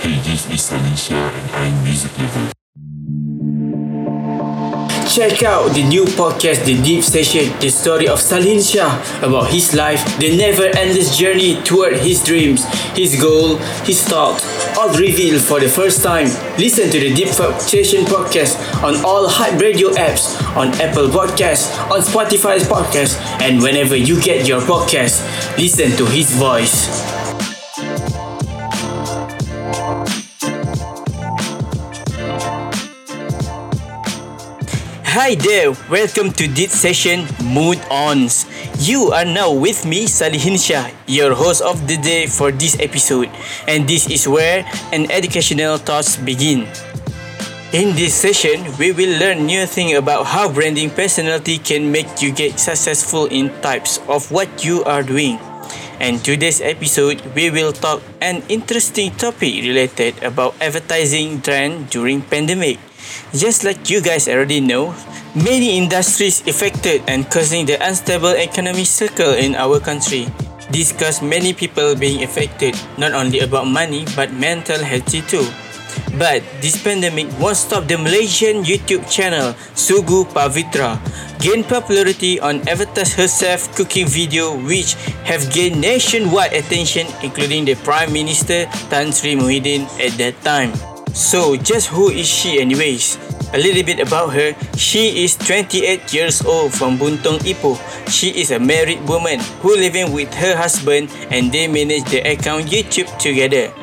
Hey, and I'm Music. Check out the new podcast, The Deep Session, the story of Salihin Shah about his life, the never endless journey toward his dreams, his goal, his thoughts, all revealed for the first time. Listen to the Deep Session podcast on all hype radio apps, on Apple Podcasts, on Spotify's podcast, and whenever you get your podcast, listen to his voice. Hi there, welcome to this session Mood Ons. You are now with me, Salihin Shah, your host of the day for this episode, and this is where an educational thoughts begin. In this session, we will learn new thing about how branding personality can make you get successful in types of what you are doing. And today's episode, we will talk an interesting topic related about advertising trend during pandemic. Just like you guys already know, many industries affected and causing the unstable economic circle in our country. This caused many people being affected, not only about money but mental health too. But this pandemic won't stop the Malaysian YouTube channel Sugu Pavitra gain popularity on advertise herself cooking video which have gained nationwide attention including the Prime Minister Tan Sri Muhyiddin at that time. So, just who is she anyways? A little bit about her. She is 28 years old from Buntong Ipoh. She is a married woman who living with her husband and they manage the account YouTube together.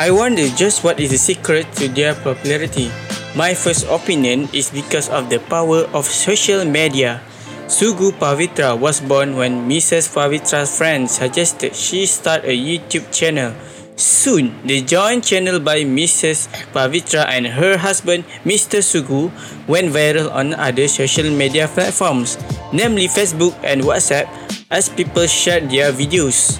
I wonder just what is the secret to their popularity. My first opinion is because of the power of social media. Sugu Pavitra was born when Mrs. Pavitra's friends suggested she start a YouTube channel. Soon, the joint channel by Mrs. Pavitra and her husband, Mr. Sugu, went viral on other social media platforms, namely Facebook and WhatsApp, as people shared their videos.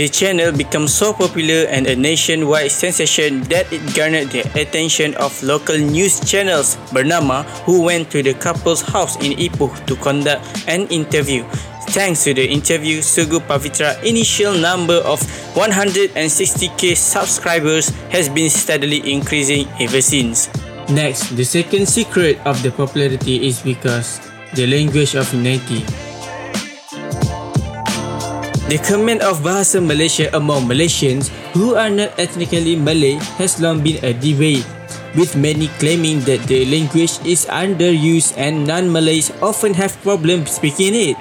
The channel became so popular and a nationwide sensation that it garnered the attention of local news channels bernama who went to the couple's house in Ipoh to conduct an interview. Thanks to the interview, Sugu Pavithra initial number of 160k subscribers has been steadily increasing ever since. Next, the second secret of the popularity is because the language of unity. The command of Bahasa Malaysia among Malaysians who are not ethnically Malay has long been a debate, with many claiming that the language is underused and non-Malays often have problems speaking it.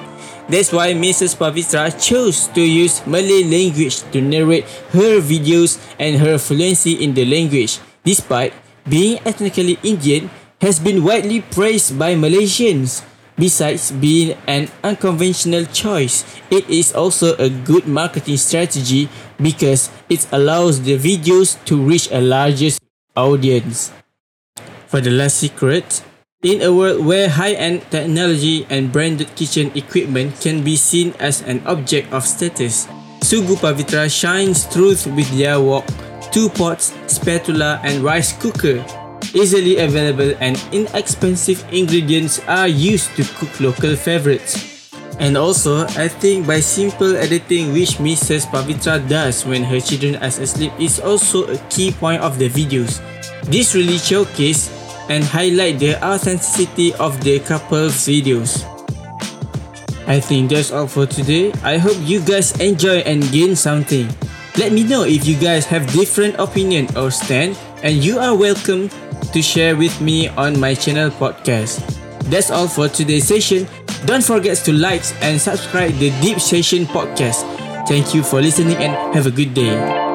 That's why Mrs. Pavitra chose to use Malay language to narrate her videos and her fluency in the language, despite being ethnically Indian, has been widely praised by Malaysians. Besides being an unconventional choice, it is also a good marketing strategy because it allows the videos to reach a larger audience. For the last secret, in a world where high-end technology and branded kitchen equipment can be seen as an object of status, Sugu Pavithra shines through with their wok, two pots, spatula and rice cooker. Easily available and inexpensive ingredients are used to cook local favorites. And also, I think by simple editing which Mrs. Pavithra does when her children are asleep is also a key point of the videos. This really showcase and highlight the authenticity of the couple's videos. I think that's all for today. I hope you guys enjoy and gain something. Let me know if you guys have different opinion or stand and you are welcome to share with me on my channel podcast. That's all for today's session. Don't forget to like and subscribe the Deep Session podcast. Thank you for listening and have a good day.